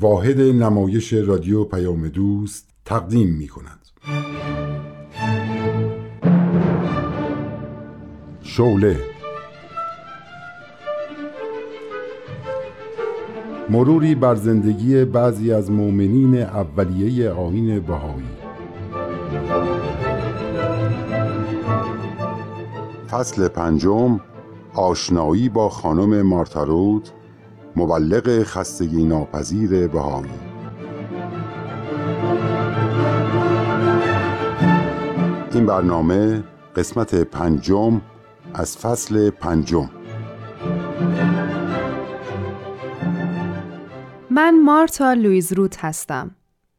واحد نمایش رادیو پیام دوست تقدیم می کند. شوله مروری بر زندگی بعضی از مؤمنین اولیه آین بهایی. فصل پنجم آشنایی با خانم مارتارود مبلغ خستگی ناپذیر بهایی این برنامه قسمت پنجم از فصل پنجم من مارتا لویز روت هستم.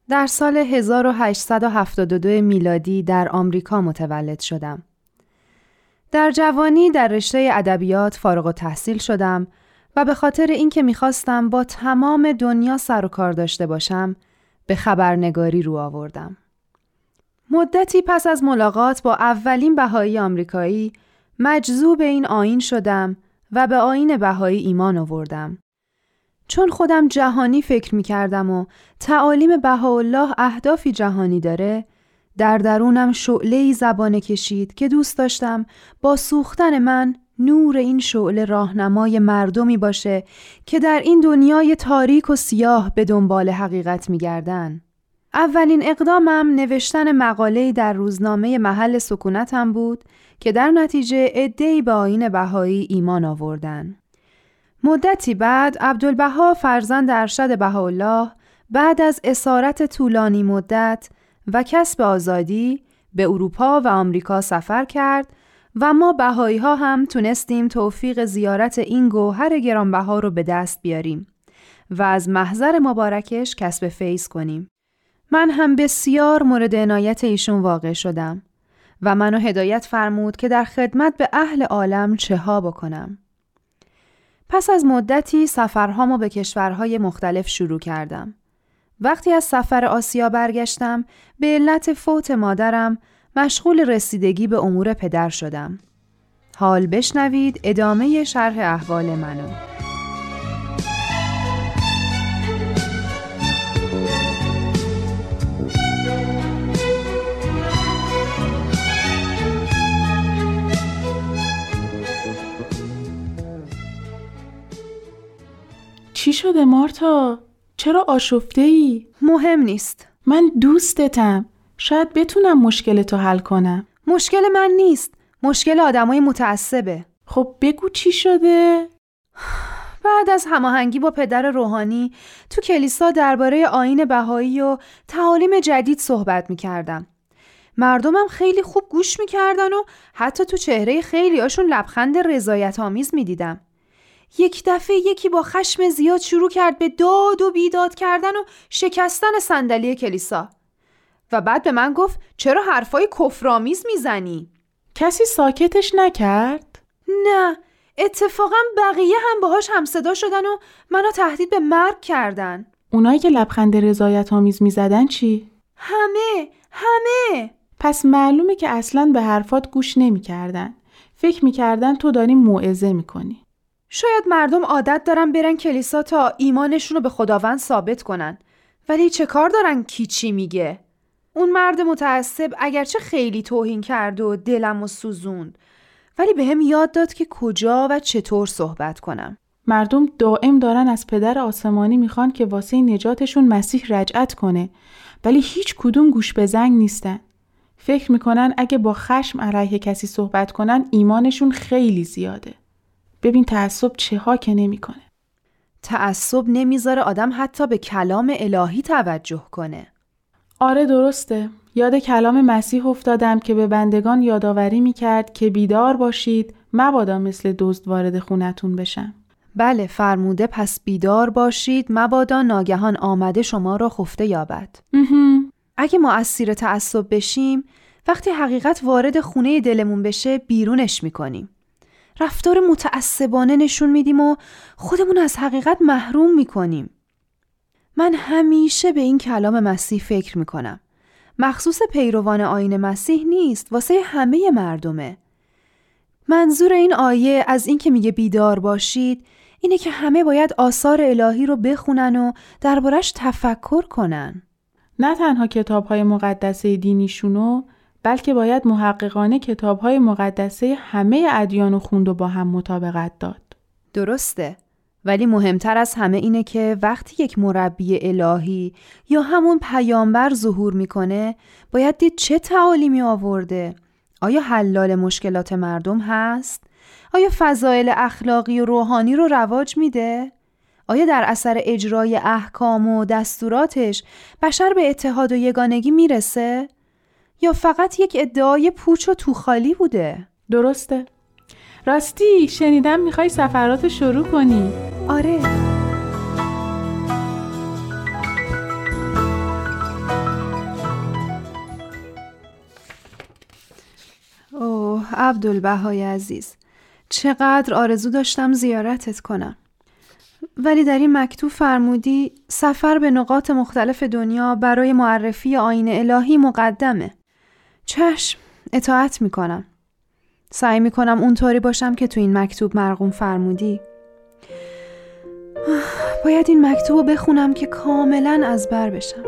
در سال 1872 میلادی در آمریکا متولد شدم. در جوانی در رشته ادبیات فارغ و تحصیل شدم و به خاطر اینکه می‌خواستم با تمام دنیا سر و کار داشته باشم به خبرنگاری رو آوردم. مدتی پس از ملاقات با اولین بهایی آمریکایی مجذوب این آین شدم و به آین بهایی ایمان آوردم. چون خودم جهانی فکر می کردم و تعالیم بهاءالله اهدافی جهانی داره در درونم شعله زبانه کشید که دوست داشتم با سوختن من نور این شعله راهنمای مردمی باشه که در این دنیای تاریک و سیاه به دنبال حقیقت میگردن. اولین اقدامم نوشتن مقاله‌ای در روزنامه محل سکونتم بود که در نتیجه عده‌ای به آین بهایی ایمان آوردن. مدتی بعد عبدالبها فرزند ارشد بهاءالله بعد از اسارت طولانی مدت و کسب آزادی به اروپا و آمریکا سفر کرد و ما بهایی ها هم تونستیم توفیق زیارت این گوهر گرانبها رو به دست بیاریم و از محضر مبارکش کسب فیض کنیم. من هم بسیار مورد عنایت ایشون واقع شدم و منو هدایت فرمود که در خدمت به اهل عالم چه ها بکنم. پس از مدتی سفرهامو به کشورهای مختلف شروع کردم. وقتی از سفر آسیا برگشتم به علت فوت مادرم مشغول رسیدگی به امور پدر شدم. حال بشنوید ادامه شرح احوال منو. چی شده مارتا؟ چرا آشفته ای؟ مهم نیست. من دوستتم. شاید بتونم مشکل تو حل کنم. مشکل من نیست. مشکل آدمای متعصبه. خب بگو چی شده؟ بعد از هماهنگی با پدر روحانی تو کلیسا درباره آین بهایی و تعالیم جدید صحبت می کردم. مردمم خیلی خوب گوش می‌کردن و حتی تو چهره خیلی هاشون لبخند رضایت آمیز می دیدم. یک دفعه یکی با خشم زیاد شروع کرد به داد و بیداد کردن و شکستن صندلی کلیسا و بعد به من گفت چرا حرفای کفرآمیز می‌زنی؟ کسی ساکتش نکرد؟ نه اتفاقا بقیه هم باهاش همصدا شدن و منو تهدید به مرگ کردن اونایی که لبخند رضایت آمیز می‌زدن چی؟ همه همه پس معلومه که اصلا به حرفات گوش نمی‌کردن فکر می‌کردن تو داری موعظه می‌کنی شاید مردم عادت دارن برن کلیسا تا ایمانشون رو به خداوند ثابت کنن ولی چه کار دارن کی چی میگه اون مرد متعصب اگرچه خیلی توهین کرد و دلم و سوزوند. ولی به هم یاد داد که کجا و چطور صحبت کنم. مردم دائم دارن از پدر آسمانی می‌خوان که واسه نجاتشون مسیح رجعت کنه. ولی هیچ کدوم گوش به زنگ نیستن. فکر می‌کنن اگه با خشم علیه کسی صحبت کنن ایمانشون خیلی زیاده. ببین تعصب چه ها که نمی‌کنه. تعصب نمی‌ذاره آدم حتی به کلام الهی توجه کنه. آره درسته. یاد کلام مسیح افتادم که به بندگان یادآوری می‌کرد که بیدار باشید مبادا مثل دزد وارد خونتون بشم. بله فرموده پس بیدار باشید مبادا ناگهان آمده شما را خفته یابد. اگه ما اسیر تعصب بشیم وقتی حقیقت وارد خونه دلمون بشه بیرونش می‌کنیم. رفتار متعصبانه نشون میدیم و خودمون از حقیقت محروم می‌کنیم. من همیشه به این کلام مسیح فکر می‌کنم. مخصوص پیروان آین مسیح نیست واسه همه مردمه. منظور این آیه از اینکه میگه بیدار باشید اینه که همه باید آثار الهی رو بخونن و دربارش تفکر کنن. نه تنها کتاب های مقدسه دینیشونو بلکه باید محققانه کتاب های مقدسه همه ادیان و خوند و با هم مطابقت داد. درسته. ولی مهمتر از همه اینه که وقتی یک مربی الهی یا همون پیامبر ظهور می‌کنه باید دید چه تعالیمی آورده آیا حلال مشکلات مردم هست؟ آیا فضایل اخلاقی و روحانی رو رواج میده؟ آیا در اثر اجرای احکام و دستوراتش بشر به اتحاد و یگانگی می‌رسه؟ یا فقط یک ادعای پوچ و توخالی بوده؟ درسته راستی شنیدم می‌خوای سفرات شروع کنی آره. اوه عبدالبهای عزیز. چقدر آرزو داشتم زیارتت کنم. ولی در این مکتوب فرمودی سفر به نقاط مختلف دنیا برای معرفی آین الهی مقدمه. چشم اطاعت می‌کنم. سعی می‌کنم اونطوری باشم که تو این مکتوب مرقوم فرمودی. باید این مکتوب بخونم که کاملا از بر بشم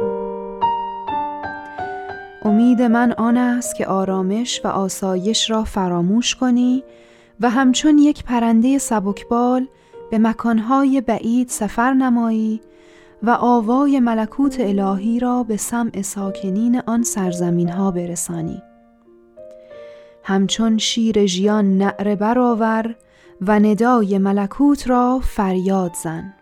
امید من آن است که آرامش و آسایش را فراموش کنی و همچون یک پرنده سبکبال به مکانهای بعید سفر نمایی و آوای ملکوت الهی را به سمع ساکنین آن سرزمین ها برسانی. همچون شیر ژیان نعره برآور و ندای ملکوت را فریاد زن.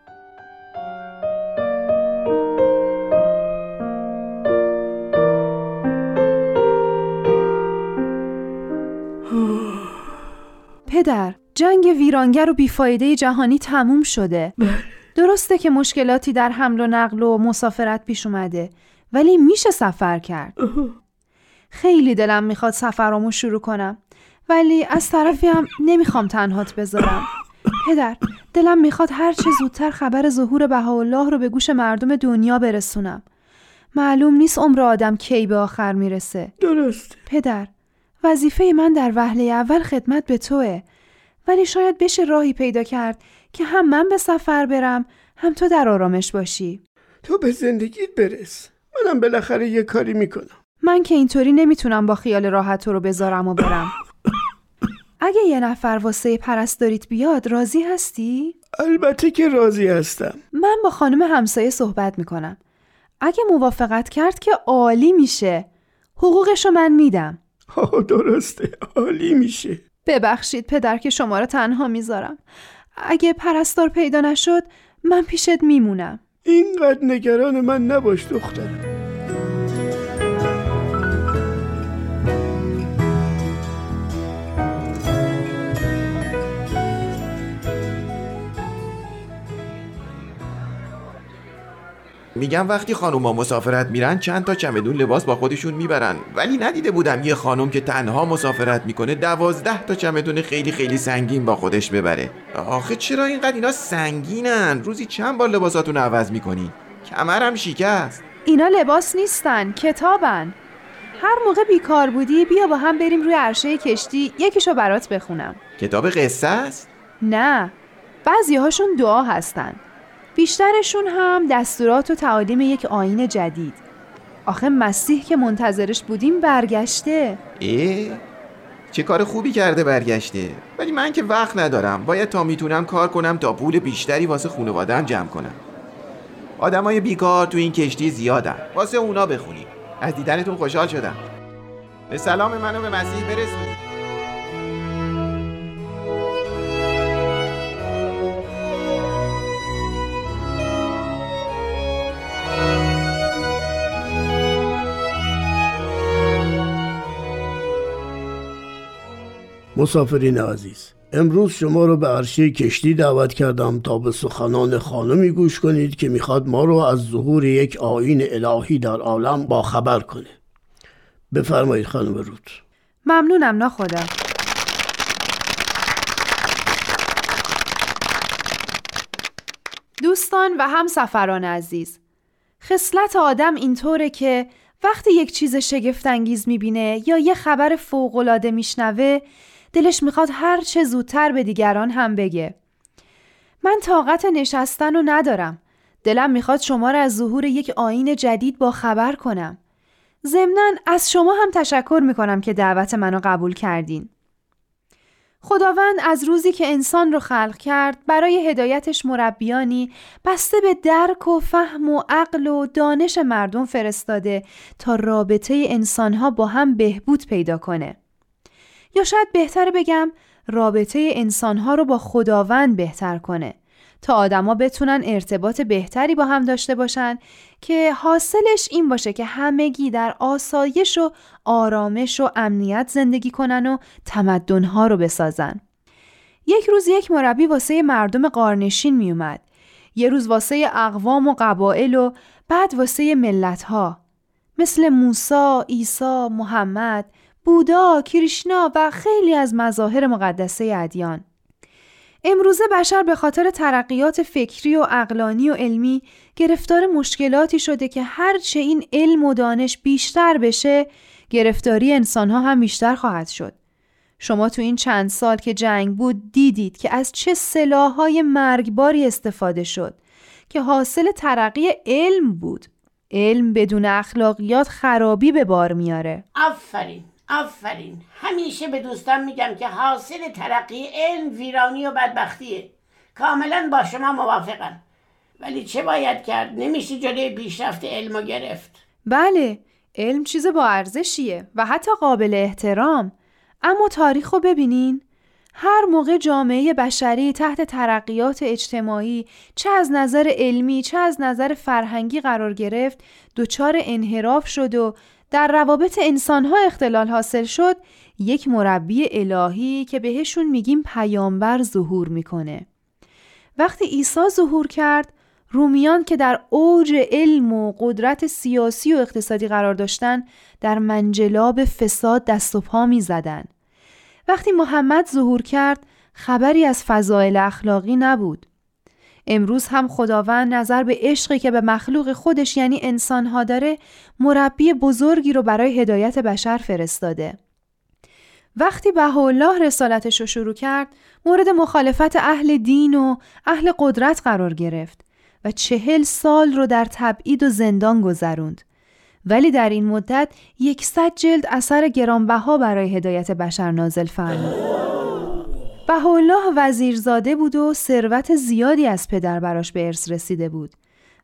پدر جنگ ویرانگر و بیفایده جهانی تموم شده بله. درسته که مشکلاتی در حمل و نقل و مسافرت پیش اومده ولی میشه سفر کرد خیلی دلم می‌خواد سفرامو شروع کنم ولی از طرفی هم نمی‌خوام تنهات بذارم. پدر دلم می‌خواد هرچه زودتر خبر ظهور بهاءالله رو به گوش مردم دنیا برسونم. معلوم نیست عمر آدم کی به آخر می‌رسه. درست پدر وظیفه من در وهله اول خدمت به توه. ولی شاید بشه راهی پیدا کرد که هم من به سفر برم هم تو در آرامش باشی. تو به زندگیت برس. منم بالاخره یه کاری می‌کنم. من که اینطوری نمی‌تونم با خیال راحت تو رو بذارم و برم. اگه یه نفر واسه پرستاریت بیاد راضی هستی؟ البته که راضی هستم. من با خانم همسایه صحبت می‌کنم. اگه موافقت کرد که عالی میشه. حقوقشو من میدم. آه درسته عالی میشه. ببخشید پدر که شما رو تنها می‌ذارم. اگه پرستار پیدا نشد من پیشت میمونم. اینقدر نگران من نباش دخترم. میگم وقتی خانوما مسافرت میرن چند تا چمدون لباس با خودشون می‌برن. ولی ندیده بودم یه خانم که تنها مسافرت می‌کنه دوازده تا چمدون خیلی خیلی سنگین با خودش ببره. آخه چرا اینقدر اینا سنگینن؟ روزی چند بار لباساتون عوض می‌کنی؟ کمرم شکست. اینا لباس نیستن کتابن. هر موقع بیکار بودی بیا با هم بریم روی عرشه کشتی یکیشو برات بخونم. کتاب قصه است؟ نه بعضی هاشون دعا هستن. بیشترشون هم دستورات و تعالیم یک آین جدید. آخه مسیح که منتظرش بودیم برگشته. اه چه کار خوبی کرده برگشته. ولی من که وقت ندارم. باید تا می‌تونم کار کنم تا پول بیشتری واسه خانواده‌ام جمع کنم. آدمای بیکار تو این کشتی زیادن. واسه اونا بخونیم از دیدنتون خوشحال شدم. به سلام منو به مسیح برسونید. مسافرین عزیز امروز شما رو به عرشه کشتی دعوت کردم تا به سخنان خانمی گوش کنید که می‌خواد ما رو از ظهور یک آین الهی در عالم با خبر کنه. بفرمایید خانم رود. ممنونم ناخدا. دوستان و هم سفران عزیز خصلت آدم اینطوره که وقتی یک چیز شگفتانگیز می‌بینه یا یه خبر فوقالعاده میشنوه دلش می‌خواد هر چه زودتر به دیگران هم بگه من طاقت نشستن رو ندارم. دلم می‌خواد شما را از ظهور یک آین جدید با خبر کنم. ضمنا از شما هم تشکر می‌کنم که دعوت منو قبول کردین. خداوند از روزی که انسان رو خلق کرد برای هدایتش مربیانی بسته به درک و فهم و عقل و دانش مردم فرستاده تا رابطه انسانها با هم بهبود پیدا کنه. یا شاید بهتر بگم رابطه انسانها رو با خداوند بهتر کنه. تا آدما بتونن ارتباط بهتری با هم داشته باشن که حاصلش این باشه که همگی در آسایش و آرامش و امنیت زندگی کنن و تمدنها رو بسازن. یک روز یک مربی واسه مردم قارنشین میومد. یه روز واسه اقوام و قبائل و بعد واسه ملت ها. مثل موسا، عیسی، محمد، بودا، کریشنا و خیلی از مظاهر مقدسه ادیان. امروزه بشر به خاطر ترقیات فکری و اقلانی و علمی گرفتار مشکلاتی شده که هرچه این علم و دانش بیشتر بشه گرفتاری انسانها هم بیشتر خواهد شد. شما تو این چند سال که جنگ بود دیدید که از چه سلاحهای مرگباری استفاده شد که حاصل ترقی علم بود. علم بدون اخلاقیات خرابی به بار میاره. آفرین. آفرین. همیشه به دوستان میگم که حاصل ترقی علم ویرانی و بدبختیه. کاملا با شما موافقم. ولی چه باید کرد؟ نمیشه جلوی پیشرفت علم گرفت. بله علم چیز با ارزشیه و حتی قابل احترام. اما تاریخ رو ببینین. هر موقع جامعه بشری تحت ترقیات اجتماعی چه از نظر علمی چه از نظر فرهنگی قرار گرفت دچار انحراف شد و در روابط انسانها اختلال حاصل شد یک مربی الهی که بهشون میگیم پیامبر ظهور می‌کنه. وقتی عیسی ظهور کرد رومیان که در اوج علم و قدرت سیاسی و اقتصادی قرار داشتن در منجلاب فساد دست و پا می زدن. وقتی محمد ظهور کرد خبری از فضایل اخلاقی نبود. امروز هم خداوند نظر به عشقی که به مخلوق خودش یعنی انسانها داره مربی بزرگی رو برای هدایت بشر فرستاده. وقتی الله رسالتش رو شروع کرد مورد مخالفت اهل دین و اهل قدرت قرار گرفت و چهل سال رو در تبعید و زندان گذروند. ولی در این مدت یکصد جلد اثر گرانبها برای هدایت بشر نازل فرمود. بهاءالله وزیرزاده بود و ثروت زیادی از پدر براش به ارث رسیده بود.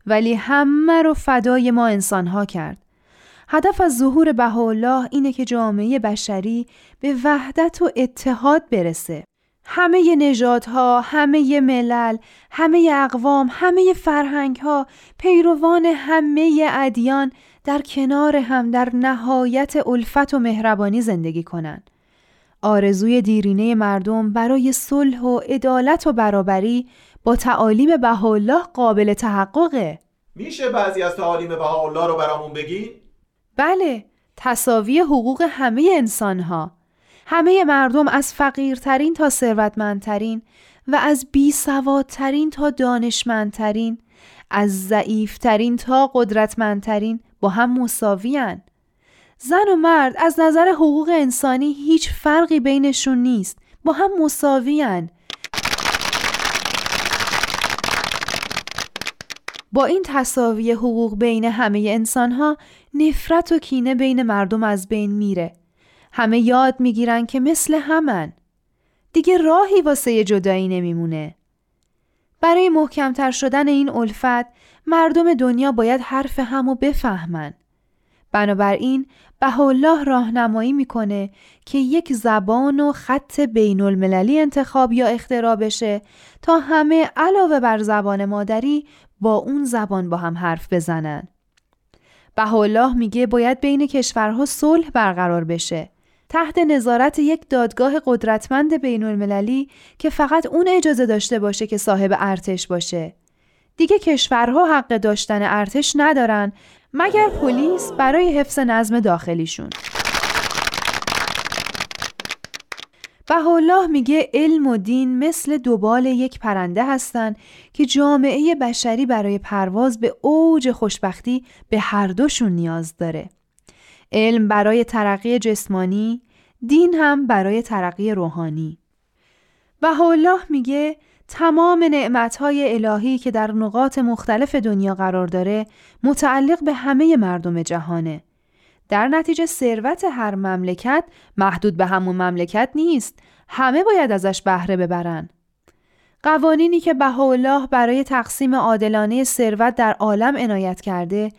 ولی همه رو فدای ما انسانها کرد. هدف از ظهور بهاءالله اینه که جامعه بشری به وحدت و اتحاد برسه. همه نژادها، همه ملل، همه اقوام، همه فرهنگها، پیروان همه ادیان در کنار هم در نهایت الفت و مهربانی زندگی کنند. آرزوی دیرینه مردم برای صلح و عدالت و برابری با تعالیم بهاءالله قابل تحققه. میشه بعضی از تعالیم بهاءالله رو برامون بگی؟ بله تصاوی حقوق همه انسانها. همه مردم از فقیرترین تا ثروتمندترین و از بیسوادترین تا دانشمندترین از ضعیفترین تا قدرتمندترین با هم مساویان زن و مرد از نظر حقوق انسانی هیچ فرقی بینشون نیست. با هم مساویان با این تصاوی حقوق بین همه انسانها نفرت و کینه بین مردم از بین میره. همه یاد می‌گیرن که مثل همن. دیگه راهی واسه جدایی نمیمونه. برای محکمتر شدن این الفت مردم دنیا باید حرف همو بفهمن. بنابراین الله راهنمایی می‌کنه که یک زبان و خط بین المللی انتخاب یا اختراع بشه تا همه علاوه بر زبان مادری با اون زبان با هم حرف بزنن. الله میگه باید بین کشورها صلح برقرار بشه. تحت نظارت یک دادگاه قدرتمند بین المللی که فقط اون اجازه داشته باشه که صاحب ارتش باشه. دیگه کشورها حق داشتن ارتش ندارن مگر پلیس برای حفظ نظم داخلیشون الله میگه علم و دین مثل دوبال یک پرنده هستند که جامعه بشری برای پرواز به اوج خوشبختی به هر دوشون نیاز داره. علم برای ترقی جسمانی، دین هم برای ترقی روحانی. الله میگه تمام نعمتهای الهی که در نقاط مختلف دنیا قرار داره متعلق به همه مردم جهانه. در نتیجه ثروت هر مملکت محدود به همون مملکت نیست. همه باید ازش بهره ببرن. قوانینی که بهاءالله برای تقسیم عادلانه ثروت در عالم عنایت کرده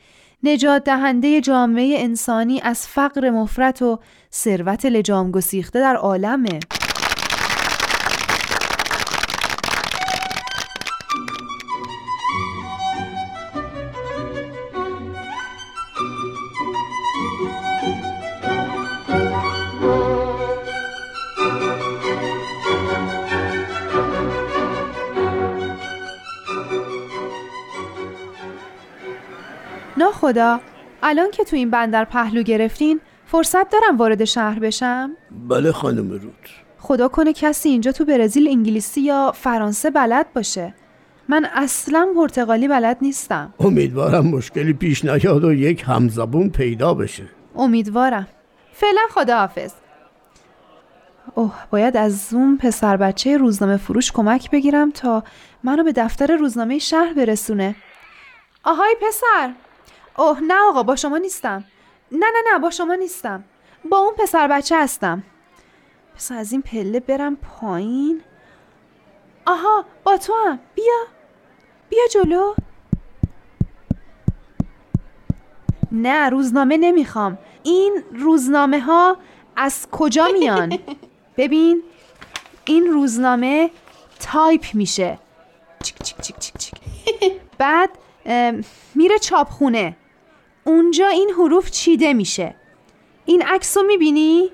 نجات دهنده جامعه انسانی از فقر مفرت و ثروت لجام گسیخته در عالمه. خدا الان که تو این بندر پهلو گرفتین فرصت دارم وارد شهر بشم؟ بله خانم رود. خدا کنه کسی اینجا تو برزیل انگلیسی یا فرانسه بلد باشه. من اصلا پرتغالی بلد نیستم. امیدوارم مشکلی پیش نیاد و یک همزبون پیدا بشه. امیدوارم. فعلا خداحافظ. اوه باید از زوم پسر بچه روزنامه فروش کمک بگیرم تا منو به دفتر روزنامه شهر برسونه. آهای پسر! اوه نه آقا با شما نیستم. نه نه نه با شما نیستم. با اون پسر بچه هستم. پس از این پله برم پایین. آها با تو هم. بیا. بیا جلو. نه روزنامه نمی‌خوام. این روزنامه ها از کجا میان؟ ببین این روزنامه تایپ میشه. چیک چیک چیک چیک چیک. بعد میره چاپخونه. اونجا این حروف چیده میشه. این عکس رو می‌بینی؟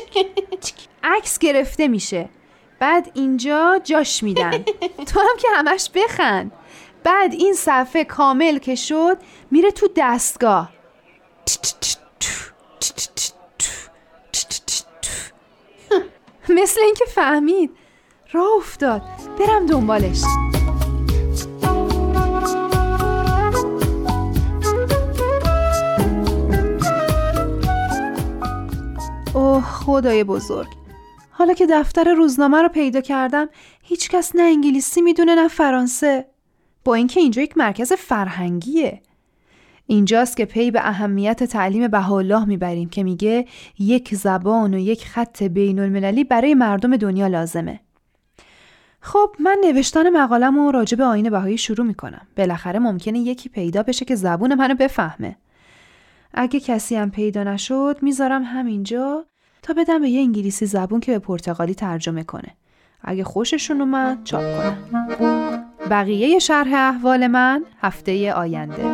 عکس گرفته میشه. بعد اینجا جاش میدن. تو هم که همش بخند. بعد این صفحه کامل که شد میره تو دستگاه. مثل اینکه فهمید. راه افتاد. برم دنبالش. اوه خدای بزرگ. حالا که دفتر روزنامه رو پیدا کردم هیچکس نه انگلیسی می‌دونه نه فرانسه. با اینکه اینجا یک مرکز فرهنگیه. اینجاست که پی به اهمیت تعلیم بهاءالله می‌بریم که میگه یک زبان و یک خط بین المللی برای مردم دنیا لازمه. خب من نوشتن مقالم و راجع به آین بهایی شروع می‌کنم. بالاخره ممکنه یکی پیدا بشه که زبون منو بفهمه. اگه کسی هم پیدا نشد می‌ذارم همینجا. تا بدم به یه انگلیسی زبون که به پرتغالی ترجمه کنه. اگه خوششون اومد چاپ کنم. بقیه شرح احوال من هفته آینده.